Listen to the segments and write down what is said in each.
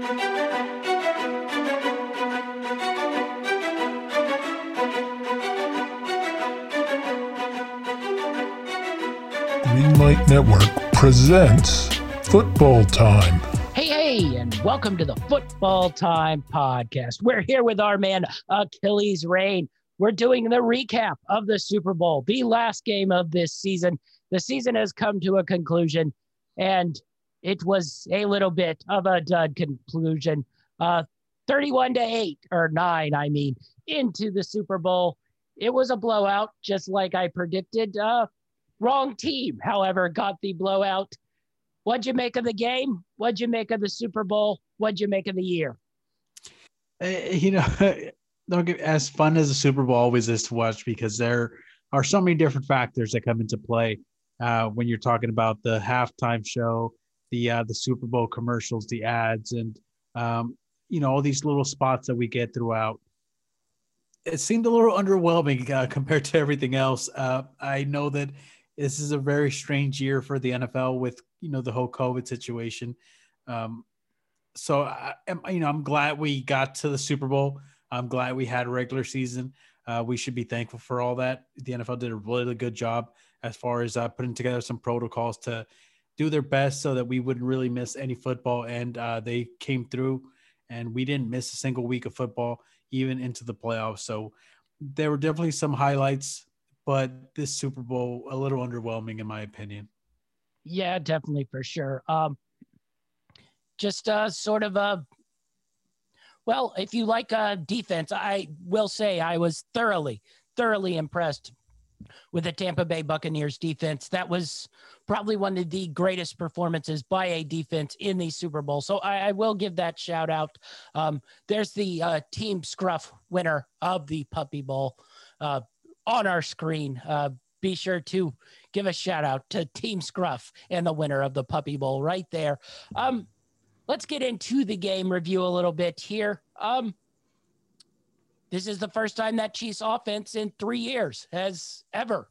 Greenlight Network presents Football Time. Hey, hey, and welcome to the Football Time Podcast. We're here with our man, Achilles Rain. We're doing the recap of the Super Bowl, the last game of this season. The season has come to a conclusion, and it was a little bit of a dud conclusion. Uh, 31 to 8, or 9, I mean, into the Super Bowl. It was a blowout, just like I predicted. Uh, wrong team, however, got the blowout. What'd you make of the game? What'd you make of the Super Bowl? What'd you make of the year? Uh, you know, don't get as fun as the Super Bowl always is to watch because there are so many different factors that come into play uh, when you're talking about the halftime show, the uh, the Super Bowl commercials, the ads, and um, you know all these little spots that we get throughout. It seemed a little underwhelming uh, compared to everything else. Uh, I know that this is a very strange year for the NFL with you know the whole COVID situation. Um, so I, you know, I'm glad we got to the Super Bowl. I'm glad we had a regular season. Uh, we should be thankful for all that. The NFL did a really good job as far as uh, putting together some protocols to do their best so that we wouldn't really miss any football. And uh, they came through, and we didn't miss a single week of football, even into the playoffs. So there were definitely some highlights, but this Super Bowl a little underwhelming in my opinion. Yeah, definitely for sure. Um, just uh, sort of a well, if you like uh, defense, I will say I was thoroughly, thoroughly impressed with the Tampa Bay Buccaneers defense. That was probably one of the greatest performances by a defense in the Super Bowl. So I, I will give that shout out. Um, there's the uh, Team Scruff winner of the Puppy Bowl uh, on our screen. Uh, be sure to give a shout out to Team Scruff and the winner of the Puppy Bowl right there. Um, let's get into the game review a little bit here. Um, this is the first time that Chiefs offense in three years has ever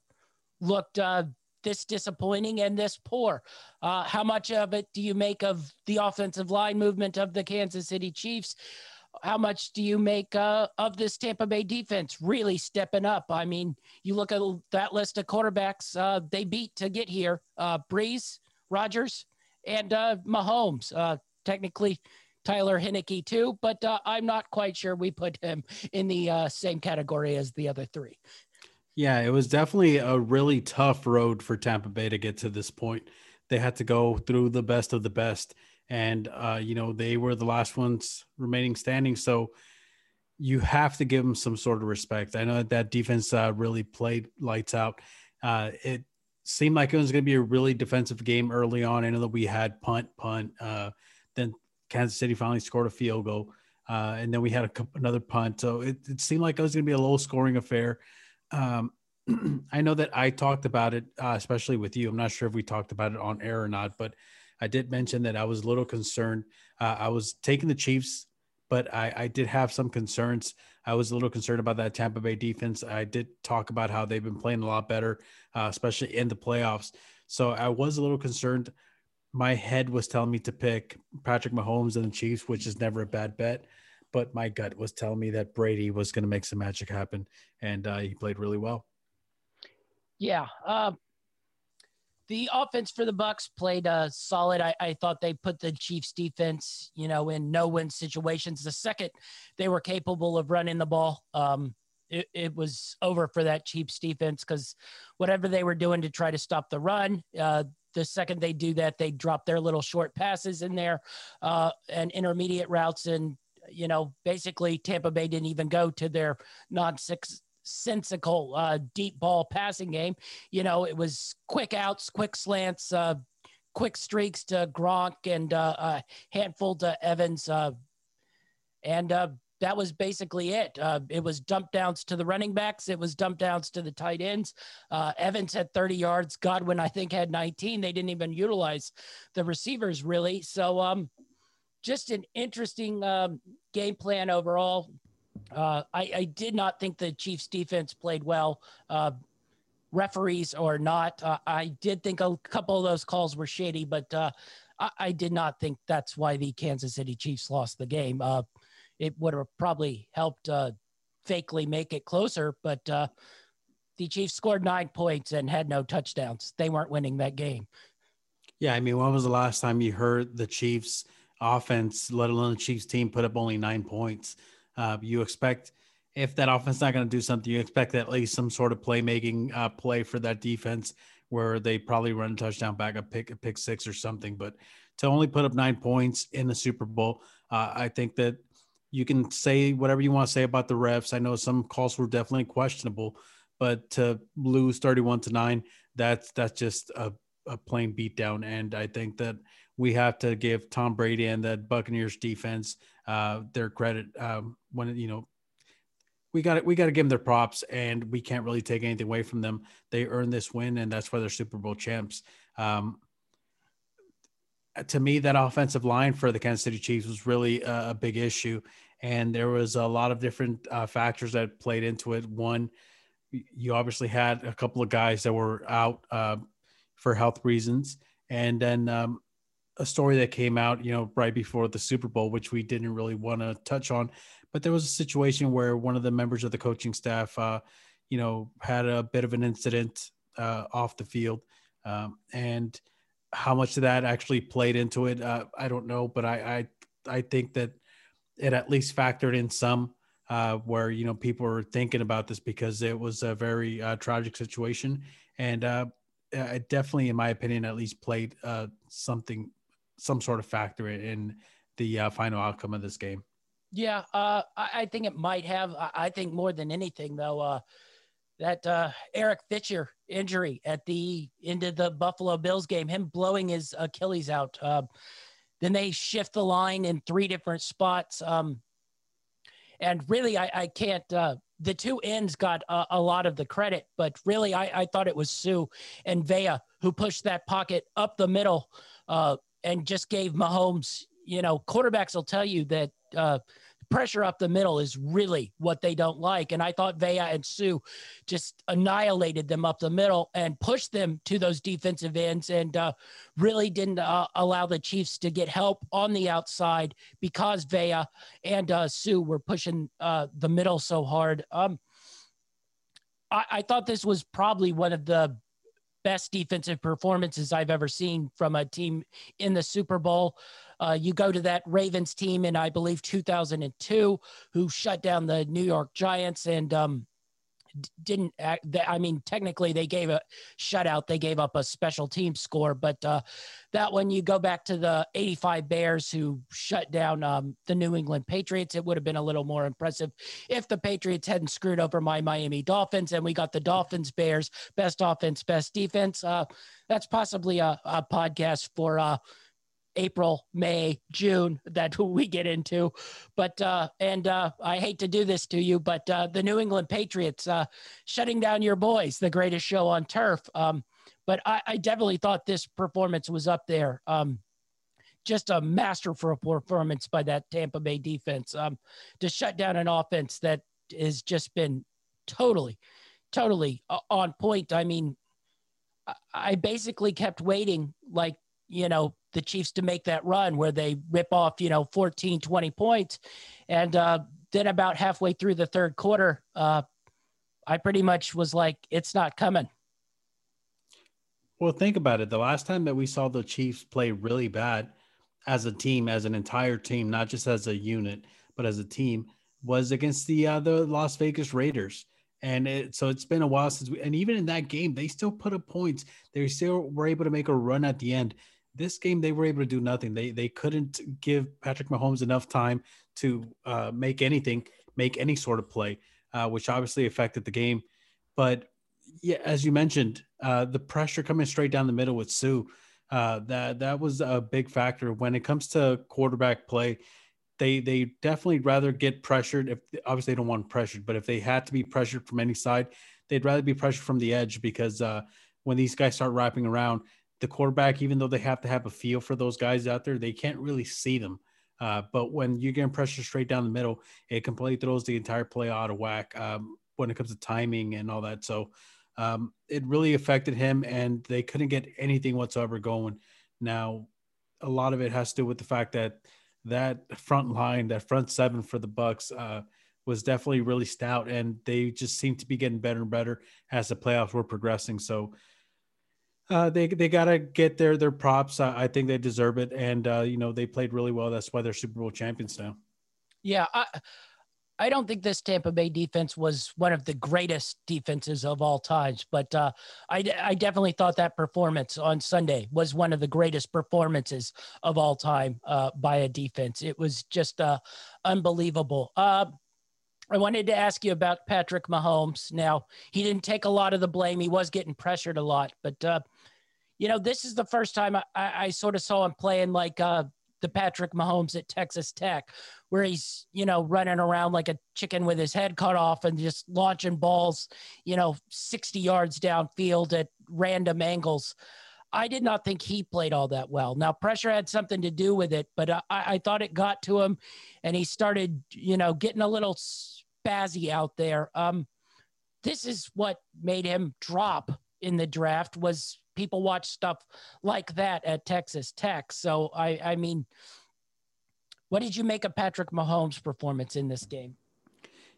looked uh, this disappointing and this poor. Uh, how much of it do you make of the offensive line movement of the Kansas City Chiefs? How much do you make uh, of this Tampa Bay defense really stepping up? I mean, you look at that list of quarterbacks uh, they beat to get here: uh, Brees, Rodgers, and uh, Mahomes. Uh, technically, Tyler Heinicke too, but uh, I'm not quite sure we put him in the uh, same category as the other three. Yeah, it was definitely a really tough road for Tampa Bay to get to this point. They had to go through the best of the best, and uh, you know they were the last ones remaining standing. So you have to give them some sort of respect. I know that, that defense uh, really played lights out. Uh, it seemed like it was going to be a really defensive game early on. I know that we had punt, punt, uh, then Kansas City finally scored a field goal. Uh, and then we had a, another punt. So it, it seemed like it was going to be a low scoring affair. Um, I know that I talked about it, uh, especially with you. I'm not sure if we talked about it on air or not, but I did mention that I was a little concerned. Uh, I was taking the Chiefs, but I, I, did have some concerns. I was a little concerned about that Tampa Bay defense. I did talk about how they've been playing a lot better, uh, especially in the playoffs. So I was a little concerned my head was telling me to pick Patrick Mahomes and the Chiefs, which is never a bad bet. But my gut was telling me that Brady was going to make some magic happen, and uh, he played really well. Yeah, uh, the offense for the Bucs played uh, solid. I, I, thought they put the Chiefs defense, you know, in no-win situations. The second they were capable of running the ball, um, it, it, was over for that Chiefs defense because whatever they were doing to try to stop the run, uh, the second they do that, they drop their little short passes in there uh, and intermediate routes. And, you know, basically Tampa Bay didn't even go to their non sensical uh, deep ball passing game. You know, it was quick outs, quick slants, uh, quick streaks to Gronk and uh, a handful to Evans. Uh, and uh, that was basically it. Uh, it was dump downs to the running backs. It was dump downs to the tight ends. Uh, Evans had 30 yards. Godwin, I think, had 19. They didn't even utilize the receivers really. So, um, just an interesting um, game plan overall. Uh, I, I, did not think the Chiefs defense played well. Uh, referees or not, uh, I did think a couple of those calls were shady, but uh, I, I did not think that's why the Kansas City Chiefs lost the game. It would have probably helped uh, fakely make it closer, but uh, the Chiefs scored nine points and had no touchdowns. They weren't winning that game. Yeah, I mean, when was the last time you heard the Chiefs offense, let alone the Chiefs team, put up only nine points? Uh, you expect if that offense not going to do something, you expect at least some sort of playmaking uh, play for that defense where they probably run a touchdown back, a pick, a pick six or something. But to only put up nine points in the Super Bowl, uh, I think that you can say whatever you want to say about the refs. I know some calls were definitely questionable, but to lose 31 to nine, that's that's just a, a plain beatdown. And I think that we have to give Tom Brady and that Buccaneers defense uh, their credit um, when you know we got we got to give them their props, and we can't really take anything away from them. They earned this win, and that's why they're Super Bowl champs. Um, to me, that offensive line for the Kansas City Chiefs was really a, big issue, and there was a lot of different uh, factors that played into it. One, you obviously had a couple of guys that were out uh, for health reasons, and then um, a story that came out, you know, right before the Super Bowl, which we didn't really want to touch on, but there was a situation where one of the members of the coaching staff, uh, you know, had a bit of an incident uh, off the field, um, and how much of that actually played into it, uh, I don't know, but I, I I think that it at least factored in some uh, where you know people were thinking about this because it was a very uh, tragic situation, and uh, it definitely, in my opinion, at least played uh, something, some sort of factor in the uh, final outcome of this game. Yeah, uh, I, I, think it might have. I, I, think more than anything, though, uh, that uh, Eric Fisher injury at the end of the Buffalo Bills game, him blowing his Achilles out. Uh, then they shift the line in three different spots. Um, and really, I, I can't. Uh, the two ends got a, a, lot of the credit, but really, I, I, thought it was Suh and Vea who pushed that pocket up the middle uh, and just gave Mahomes. You know, quarterbacks will tell you that uh, pressure up the middle is really what they don't like. And I thought Vea and Suh just annihilated them up the middle and pushed them to those defensive ends and uh, really didn't uh, allow the Chiefs to get help on the outside because Vea and uh, Suh were pushing uh, the middle so hard. Um, I, I thought this was probably one of the best defensive performances I've ever seen from a team in the Super Bowl. Uh, you go to that Ravens team in, I believe, 2002, who shut down the New York Giants and um, didn't act, I mean, technically they gave a shutout. They gave up a special team score, but uh, that one you go back to the 85 Bears who shut down um, the New England Patriots. It would have been a little more impressive if the Patriots hadn't screwed over my Miami Dolphins and we got the Dolphins Bears best offense, best defense. Uh, that's possibly a, a podcast for uh, April, May, June that we get into. But uh, and uh, I hate to do this to you, but uh, the New England Patriots uh, shutting down your boys, the greatest show on turf. Um, but I, I, definitely thought this performance was up there. Um, just a masterful performance by that Tampa Bay defense um, to shut down an offense that has just been totally, totally uh, on point. I mean, I basically kept waiting like you know, the Chiefs to make that run where they rip off, you know, 14, 20 points. And uh, then about halfway through the third quarter, uh, I pretty much was like, it's not coming. Well, think about it. The last time that we saw the Chiefs play really bad as a team, as an entire team, not just as a unit, but as a team, was against the uh, the Las Vegas Raiders. And it, so it's been a while since we, and even in that game, they still put up points. They still were able to make a run at the end this game they were able to do nothing. They they couldn't give Patrick Mahomes enough time to uh, make anything, make any sort of play, uh, which obviously affected the game. But yeah, as you mentioned, uh, the pressure coming straight down the middle with Suh, uh, that that was a big factor when it comes to quarterback play. They they definitely rather get pressured if obviously they don't want pressured, but if they had to be pressured from any side, they'd rather be pressured from the edge because uh, when these guys start wrapping around, the quarterback, even though they have to have a feel for those guys out there, they can't really see them. Uh, but when you get pressure straight down the middle, it completely throws the entire play out of whack um, when it comes to timing and all that. So um, it really affected him, and they couldn't get anything whatsoever going. Now, a lot of it has to do with the fact that that front line, that front seven for the Bucs, uh, was definitely really stout, and they just seem to be getting better and better as the playoffs were progressing. So. Uh, they they gotta get their their props. I think they deserve it, and uh, you know they played really well. That's why they're Super Bowl champions now. Yeah, I, I don't think this Tampa Bay defense was one of the greatest defenses of all times, but uh, I, I definitely thought that performance on Sunday was one of the greatest performances of all time uh, by a defense. It was just uh, unbelievable. Uh, I wanted to ask you about Patrick Mahomes. Now, he didn't take a lot of the blame. He was getting pressured a lot, but uh, you know, this is the first time I, I, sort of saw him playing like uh, the Patrick Mahomes at Texas Tech, where he's, you know, running around like a chicken with his head cut off and just launching balls, you know, 60 yards downfield at random angles. I did not think he played all that well. Now, pressure had something to do with it, but I, I thought it got to him and he started, you know, getting a little spazzy out there. Um, this is what made him drop in the draft was people watch stuff like that at Texas Tech. So I, I mean, what did you make of Patrick Mahomes' performance in this game?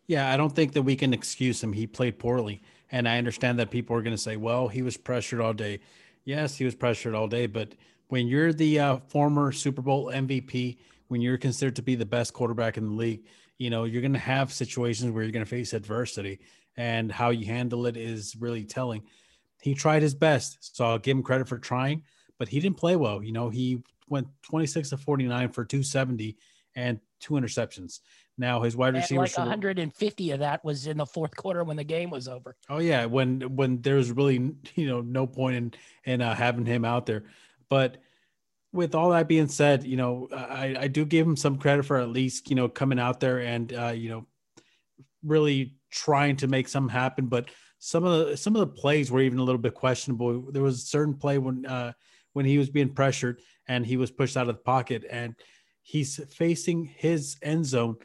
Yeah, I don't think that we can excuse him. He played poorly. And I understand that people are going to say, well, he was pressured all day. Yes, he was pressured all day. But when you're the uh, former Super Bowl MVP, when you're considered to be the best quarterback in the league, you know, you're going to have situations where you're going to face adversity. And how you handle it is really telling he tried his best. So I'll give him credit for trying, but he didn't play well. You know, he went 26 to 49 for 270 and two interceptions. Now his wide receiver like 150 of that was in the fourth quarter when the game was over. Oh yeah, when when there was really you know no point in in uh, having him out there. But with all that being said, you know I I do give him some credit for at least you know coming out there and uh, you know really trying to make something happen. But some of the some of the plays were even a little bit questionable. There was a certain play when uh, when he was being pressured and he was pushed out of the pocket and he's facing his end zone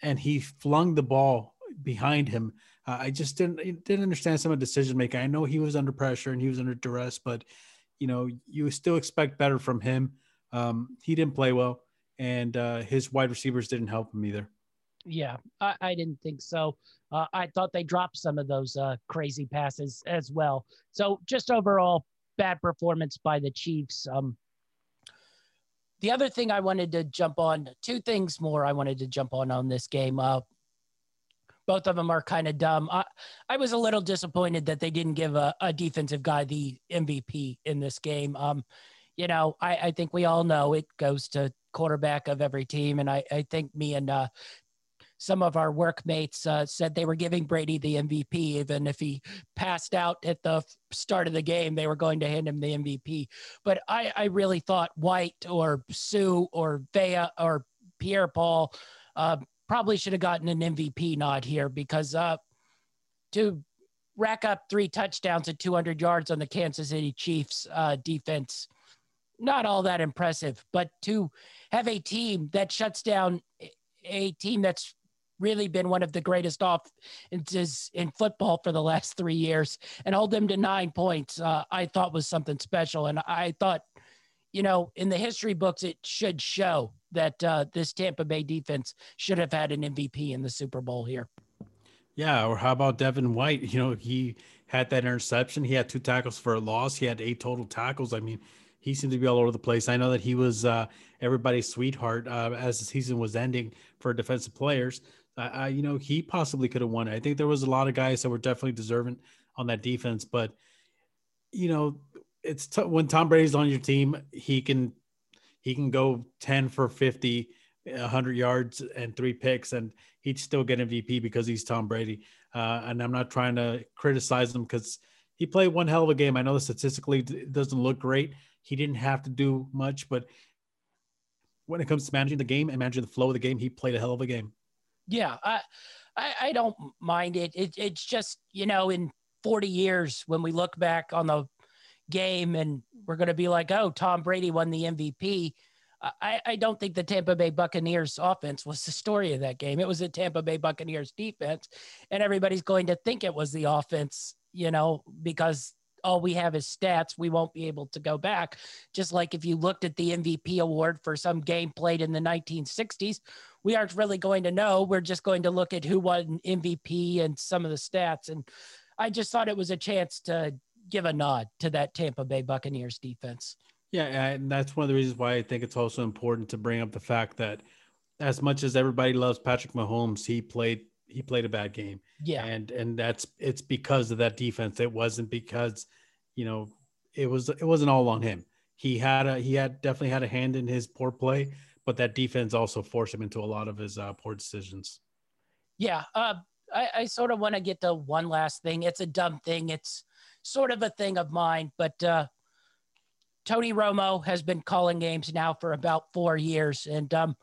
and he flung the ball behind him. Uh, I just didn't didn't understand some of the decision making. I know he was under pressure and he was under duress, but you know you still expect better from him. Um, he didn't play well, and uh, his wide receivers didn't help him either. Yeah, I, I didn't think so. Uh, I thought they dropped some of those uh, crazy passes as well. So just overall bad performance by the Chiefs. Um, the other thing I wanted to jump on, two things more I wanted to jump on on this game. Uh, both of them are kind of dumb. I, I was a little disappointed that they didn't give a, a defensive guy the MVP in this game. Um, you know, I, I think we all know it goes to quarterback of every team. And I, I think me and uh, some of our workmates uh, said they were giving Brady the MVP, even if he passed out at the start of the game, they were going to hand him the MVP. But I, I really thought White or Suh or Vea or Pierre Paul uh, probably should have gotten an MVP nod here because uh, to rack up three touchdowns and 200 yards on the Kansas City Chiefs uh, defense, not all that impressive. But to have a team that shuts down a team that's really been one of the greatest offenses in football for the last three years and hold them to nine points, uh, I thought was something special. And I thought, you know, in the history books, it should show that uh, this Tampa Bay defense should have had an MVP in the Super Bowl here. Yeah. Or how about Devin White? You know, he had that interception. He had two tackles for a loss. He had eight total tackles. I mean, he seemed to be all over the place. I know that he was uh, everybody's sweetheart uh, as the season was ending for defensive players. I, you know, he possibly could have won. I think there was a lot of guys that were definitely deserving on that defense, but you know, it's t- when Tom Brady's on your team, he can he can go 10 for 50, 100 yards and three picks, and he'd still get MVP because he's Tom Brady. Uh, and I'm not trying to criticize him because he played one hell of a game. I know that statistically it doesn't look great. He didn't have to do much, but when it comes to managing the game and managing the flow of the game, he played a hell of a game. Yeah, I, I, I don't mind it. it. It's just you know, in 40 years, when we look back on the game and we're going to be like, oh, Tom Brady won the MVP. I, I don't think the Tampa Bay Buccaneers offense was the story of that game. It was the Tampa Bay Buccaneers defense, and everybody's going to think it was the offense, you know, because all we have is stats, we won't be able to go back. Just like if you looked at the MVP award for some game played in the 1960s, we aren't really going to know. We're just going to look at who won MVP and some of the stats. And I just thought it was a chance to give a nod to that Tampa Bay Buccaneers defense. Yeah, and that's one of the reasons why I think it's also important to bring up the fact that as much as everybody loves Patrick Mahomes, he played he played a bad game. Yeah. And and that's it's because of that defense. It wasn't because, you know, it was it wasn't all on him. He had a he had definitely had a hand in his poor play, but that defense also forced him into a lot of his uh, poor decisions. Yeah. Uh, I, I sort of want to get to one last thing. It's a dumb thing. It's sort of a thing of mine, but uh, Tony Romo has been calling games now for about four years, and um,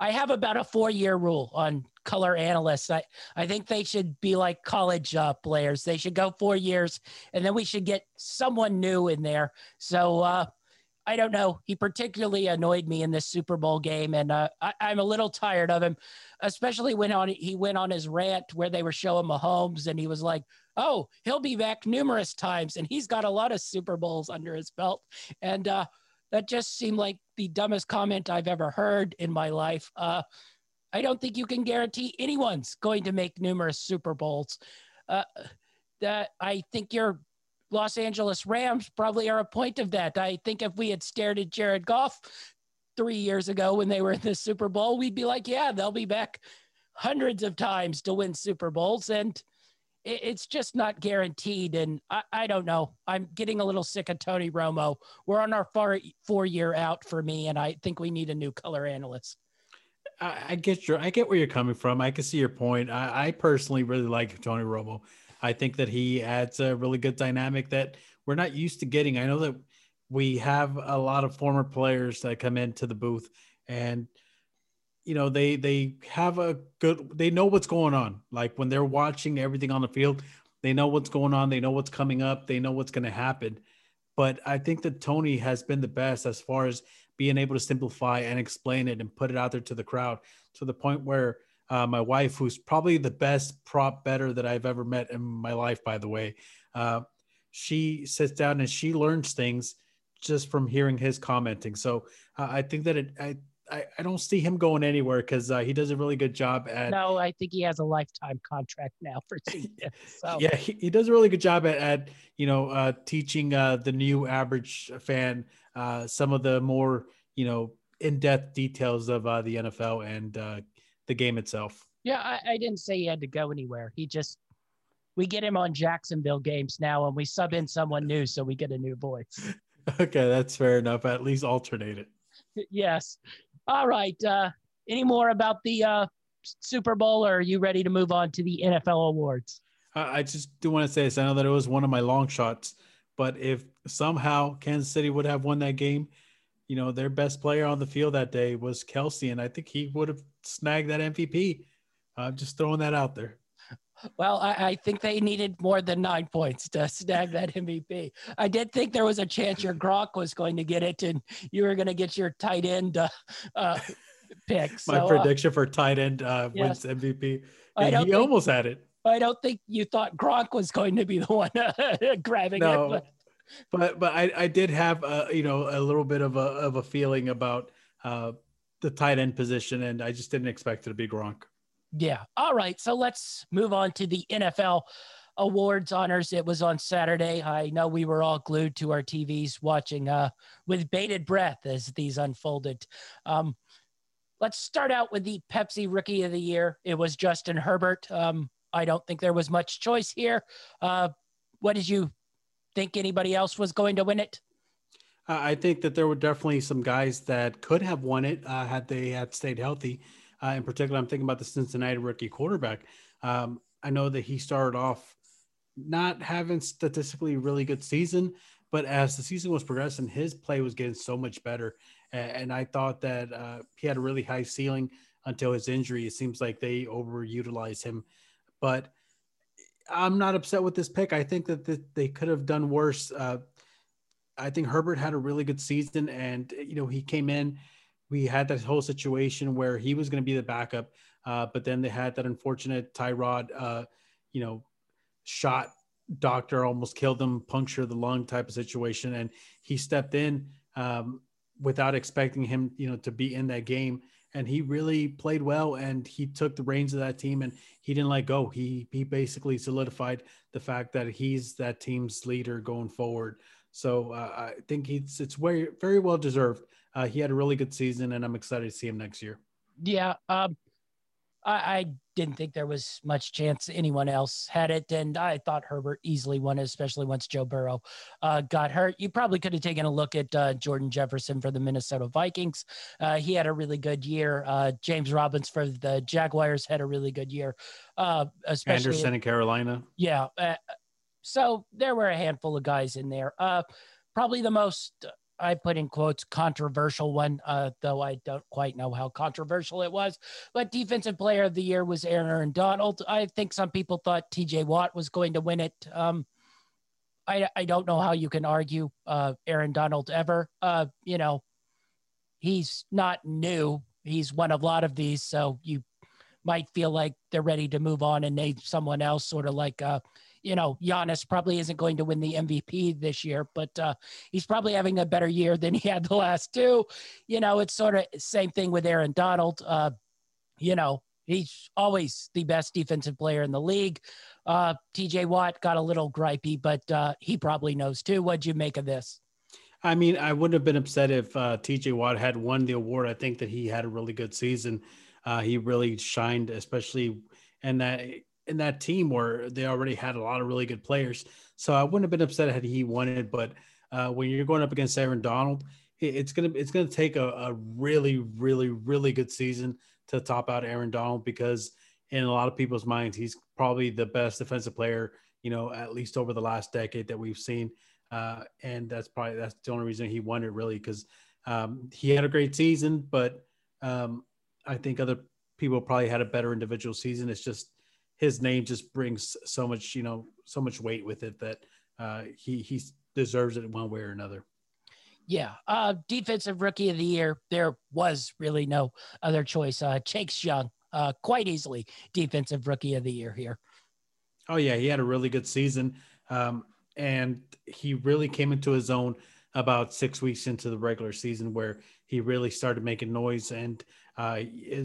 I have about a four-year rule on color analysts. I, I think they should be like college uh, players. They should go four years, and then we should get someone new in there. So uh, I don't know. He particularly annoyed me in this Super Bowl game, and uh, I, am a little tired of him, especially when on he went on his rant where they were showing Mahomes, and he was like, "Oh, he'll be back numerous times, and he's got a lot of Super Bowls under his belt," and uh, that just seemed like the dumbest comment I've ever heard in my life. Uh, I don't think you can guarantee anyone's going to make numerous Super Bowls. Uh, that I think you're Los Angeles Rams probably are a point of that. I think if we had stared at Jared Goff three years ago when they were in the Super Bowl, we'd be like, yeah, they'll be back hundreds of times to win Super Bowls. And it's just not guaranteed. And I, I don't know. I'm getting a little sick of Tony Romo. We're on our far, four year out for me, and I think we need a new color analyst. I, get your, I get where you're coming from. I can see your point. I, I personally really like Tony Romo. I think that he adds a really good dynamic that we're not used to getting. I know that we have a lot of former players that come into the booth and you know they they have a good they know what's going on. Like when they're watching everything on the field they know what's going on. They know what's coming up. They know what's going to happen. But i think that tony has been the best as far as being able to simplify and explain it and put it out there to the crowd to the point where uh, my wife, who's probably the best prop better that I've ever met in my life, by the way. Uh, she sits down and she learns things just from hearing his commenting. So uh, I think that it, I, I, I, don't see him going anywhere because uh, he does a really good job at. No, I think he has a lifetime contract now for seeing So. yeah, he, he, does a really good job at, at you know uh, teaching uh, the new average fan uh, some of the more you know in depth details of uh, the NFL and uh, the game itself. Yeah, I, I didn't say he had to go anywhere. He just we get him on Jacksonville games now, and we sub in someone new, so we get a new voice. okay, that's fair enough. At least alternate it. yes. All right. Uh, any more about the uh, Super Bowl, or are you ready to move on to the NFL awards? I just do want to say this. I know that it was one of my long shots, but if somehow Kansas City would have won that game, you know, their best player on the field that day was Kelce, and I think he would have snagged that MVP. I'm uh, just throwing that out there. Well, I, I, think they needed more than nine points to snag that MVP. I did think there was a chance your Gronk was going to get it, and you were going to get your tight end uh, uh, pick. So, My uh, prediction for tight end uh, yes. wins MVP. he think, almost had it. I don't think you thought Gronk was going to be the one grabbing no. it. But but but I, I did have a, you know a little bit of a of a feeling about uh, the tight end position, and I just didn't expect it to be Gronk. Yeah. All right. So let's move on to the NFL awards honors. It was on Saturday. I know we were all glued to our TVs watching uh, with bated breath as these unfolded. Um, let's start out with the Pepsi Rookie of the Year. It was Justin Herbert. Um, I don't think there was much choice here. Uh, what did you think anybody else was going to win it? Uh, I think that there were definitely some guys that could have won it uh, had they had stayed healthy. Uh, in particular, I'm thinking about the Cincinnati rookie quarterback. Um, I know that he started off not having statistically really good season, but as the season was progressing, his play was getting so much better. And, and I thought that uh, he had a really high ceiling until his injury. It seems like they overutilized him, but I'm not upset with this pick. I think that the, they could have done worse. Uh, I think Herbert had a really good season, and you know he came in. We had that whole situation where he was going to be the backup, uh, but then they had that unfortunate Tyrod, uh, you know, shot doctor almost killed him, puncture the lung type of situation, and he stepped in um, without expecting him, you know, to be in that game. And he really played well, and he took the reins of that team, and he didn't let go. He he basically solidified the fact that he's that team's leader going forward. So uh, I think he's it's very very well deserved. Uh, he had a really good season, and I'm excited to see him next year. Yeah, um, I, I, didn't think there was much chance anyone else had it, and I thought Herbert easily won especially once Joe Burrow uh, got hurt. You probably could have taken a look at uh, Jordan Jefferson for the Minnesota Vikings. Uh, he had a really good year. Uh, James Robinson for the Jaguars had a really good year, uh, especially Anderson in Carolina. Yeah, uh, so there were a handful of guys in there. probably the most I put in quotes controversial one, uh, though I don't quite know how controversial it was. But defensive player of the year was Aaron Donald. I think some people thought TJ Watt was going to win it. Um, I, I don't know how you can argue uh, Aaron Donald ever. Uh, you know, he's not new. He's won a lot of these, so you might feel like they're ready to move on and name someone else, sort of like uh, you know, Giannis probably isn't going to win the MVP this year, but uh, he's probably having a better year than he had the last two. You know, it's sort of same thing with Aaron Donald. Uh, you know, he's always the best defensive player in the league. Uh, TJ Watt got a little gripey, but uh, he probably knows too. What'd you make of this? I mean, I wouldn't have been upset if uh, TJ Watt had won the award. I think that he had a really good season. Uh, he really shined, especially in that in that team where they already had a lot of really good players. So I wouldn't have been upset had he won it. But uh, when you're going up against Aaron Donald, it's gonna it's gonna take a, a, really really really good season to top out Aaron Donald because in a lot of people's minds he's probably the best defensive player you know at least over the last decade that we've seen. Uh, and that's probably that's the only reason he won it really because um, he had a great season, but um, I think other people probably had a better individual season. It's just his name just brings so much, you know, so much weight with it that uh, he he deserves it one way or another. Yeah, uh, defensive rookie of the year. There was really no other choice. Uh, Chase Young, uh, quite easily defensive rookie of the year here. Oh yeah, he had a really good season, um, and he really came into his own about six weeks into the regular season, where he really started making noise, and uh,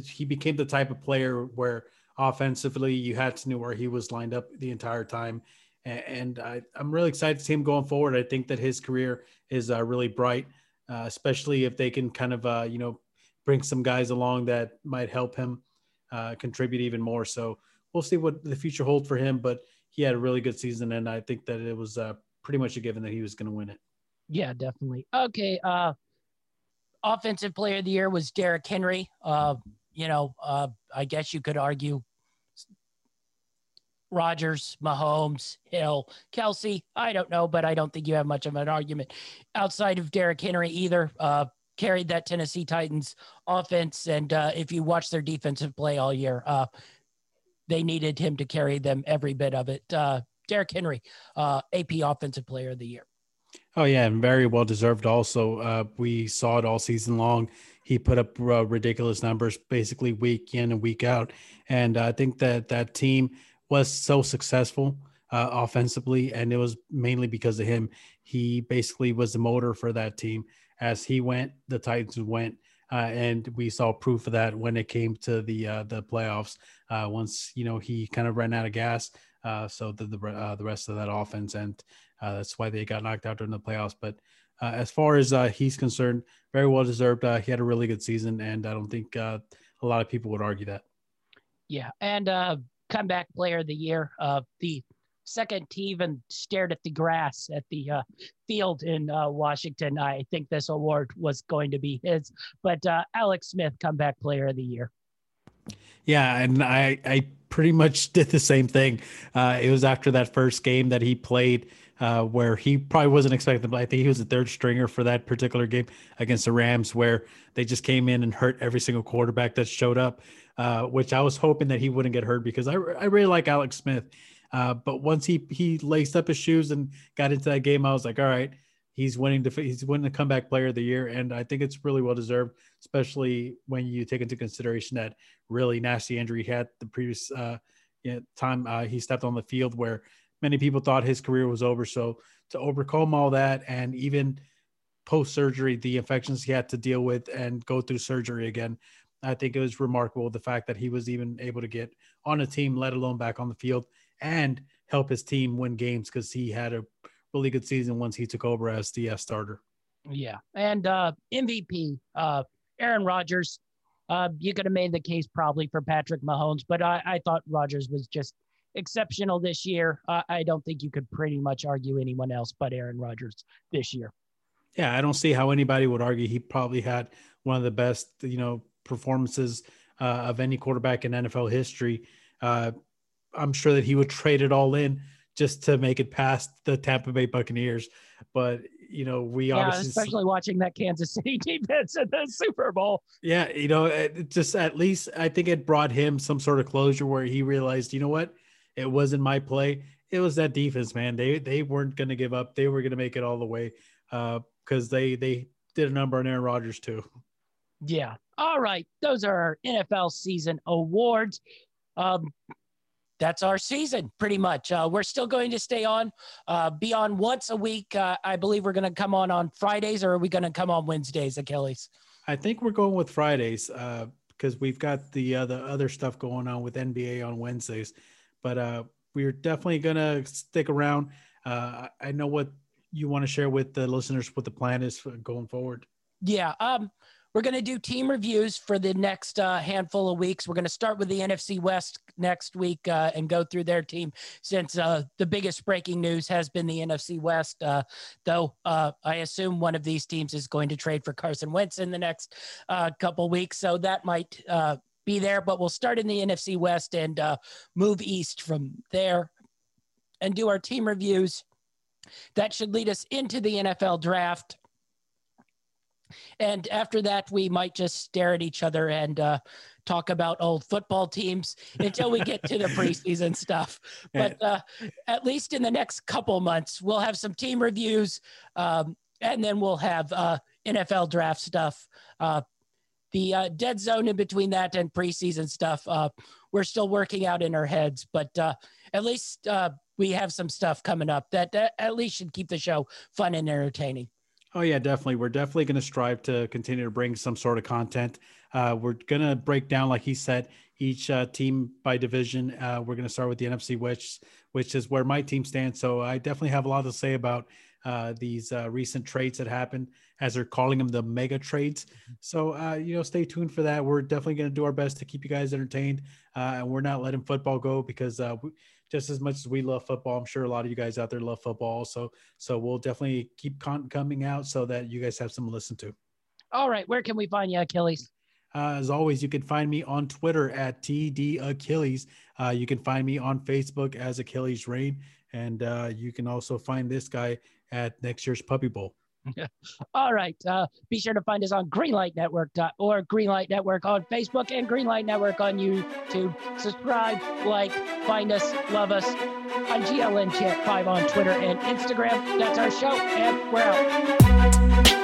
he became the type of player where offensively. You had to know where he was lined up the entire time. And I, am really excited to see him going forward. I think that his career is uh, really bright, uh, especially if they can kind of, uh, you know, bring some guys along that might help him uh, contribute even more. So we'll see what the future holds for him. But he had a really good season, and I think that it was uh, pretty much a given that he was going to win it. Yeah, definitely. Okay. Uh, offensive player of the year was Derrick Henry. Uh, you know, uh, I guess you could argue Rodgers, Mahomes, Hill, Kelce. I don't know, but I don't think you have much of an argument outside of Derrick Henry either. Uh, carried that Tennessee Titans offense, and uh, if you watch their defensive play all year, uh, they needed him to carry them every bit of it. Uh, Derrick Henry, uh, AP Offensive Player of the Year. Oh yeah, and very well deserved. Also, uh, we saw it all season long. He put up uh, ridiculous numbers, basically week in and week out. And I think that that team was so successful uh, offensively, and it was mainly because of him. He basically was the motor for that team. As he went, the Titans went, uh, and we saw proof of that when it came to the uh, the playoffs. Uh, once you know he kind of ran out of gas, uh, so the the, uh, the rest of that offense, and that's why they got knocked out during the playoffs. But as far as he's concerned, very well deserved. he had a really good season, and I don't think a lot of people would argue that. Yeah, and comeback player of the year. Uh, the second even stared at the grass at the uh, field in uh, Washington. I think this award was going to be his, but uh, Alex Smith, comeback player of the year. Yeah, and I I pretty much did the same thing. Uh, it was after that first game that he played. Uh, where he probably wasn't expecting, but I think he was a third stringer for that particular game against the Rams, where they just came in and hurt every single quarterback that showed up. Uh, which I was hoping that he wouldn't get hurt because I, I really like Alex Smith. Uh, but once he he laced up his shoes and got into that game, I was like, all right, he's winning the he's winning the comeback player of the year, and I think it's really well deserved, especially when you take into consideration that really nasty injury he had the previous uh, time uh, he stepped on the field where many people thought his career was over. So to overcome all that and even post surgery, the infections he had to deal with and go through surgery again, I think it was remarkable the fact that he was even able to get on a team, let alone back on the field, and help his team win games because he had a really good season once he took over as the starter. Yeah, and uh, MVP uh, Aaron Rodgers. Uh, you could have made the case probably for Patrick Mahomes, but I, I thought Rodgers was just exceptional this year. Uh, I don't think you could pretty much argue anyone else but Aaron Rodgers this year. Yeah, I don't see how anybody would argue he probably had one of the best, you know, performances uh, of any quarterback in NFL history. Uh, I'm sure that he would trade it all in just to make it past the Tampa Bay Buccaneers. But you know, we yeah, obviously especially watching that Kansas City defense in the Super Bowl. Yeah, you know, it just at least I think it brought him some sort of closure where he realized, you know what, it wasn't my play. It was that defense, man. They they weren't going to give up. They were going to make it all the way because uh, they they did a number on Aaron Rodgers too. Yeah. All right. Those are our NFL season awards. Um, that's our season pretty much. Uh, we're still going to stay on, uh, be on once a week. Uh, I believe we're going to come on on Fridays, or are we going to come on Wednesdays, Achilles? I think we're going with Fridays because uh, we've got the uh, the other stuff going on with NBA on Wednesdays. But uh, we're definitely to stick around. I know what you want to share with the listeners what the plan is going forward. Yeah. Um, we're to do team reviews for the next uh, handful of weeks. We're to start with the NFC West next week uh, and go through their team since uh, the biggest breaking news has been the NFC West. Uh, though uh, I assume one of these teams is going to trade for Carson Wentz in the next uh, couple weeks. So that might be there, but we'll start in the NFC West and move east from there and do our team reviews. That should lead us into the NFL draft and after that, we might just stare at each other and uh, talk about old football teams until we get to the preseason stuff. But uh, at least in the next couple months, we'll have some team reviews, um, and then we'll have uh, NFL draft stuff. Uh, the uh, dead zone in between that and preseason stuff, uh, we're still working out in our heads, but at least we have some stuff coming up that, that at least should keep the show fun and entertaining. Oh yeah, definitely. We're definitely going to strive to continue to bring some sort of content. Uh, we're going to break down, like he said, each uh, team by division. Uh, we're going to start with the NFC, which which is where my team stands. So I definitely have a lot to say about uh, these uh, recent trades that happened, as they're calling them the mega trades. Mm-hmm. So uh, you know, stay tuned for that. We're definitely going to do our best to keep you guys entertained, and we're not letting football go because we, just as much as we love football, I'm sure a lot of you guys out there love football also. So we'll definitely keep content coming out so that you guys have some to listen to. All right. Where can we find you, Achilles? Uh, as always, you can find me on Twitter at TD Achilles. Uh, you can find me on Facebook as Achilles Rain. And uh, you can also find this guy at next year's Puppy Bowl. All right. Uh, be sure to find us on greenlightnetwork.org, Greenlight Network on Facebook, and Greenlight Network on YouTube. Subscribe, like, find us, love us on GLN Chat 5 on Twitter and Instagram. That's our show, and we're out.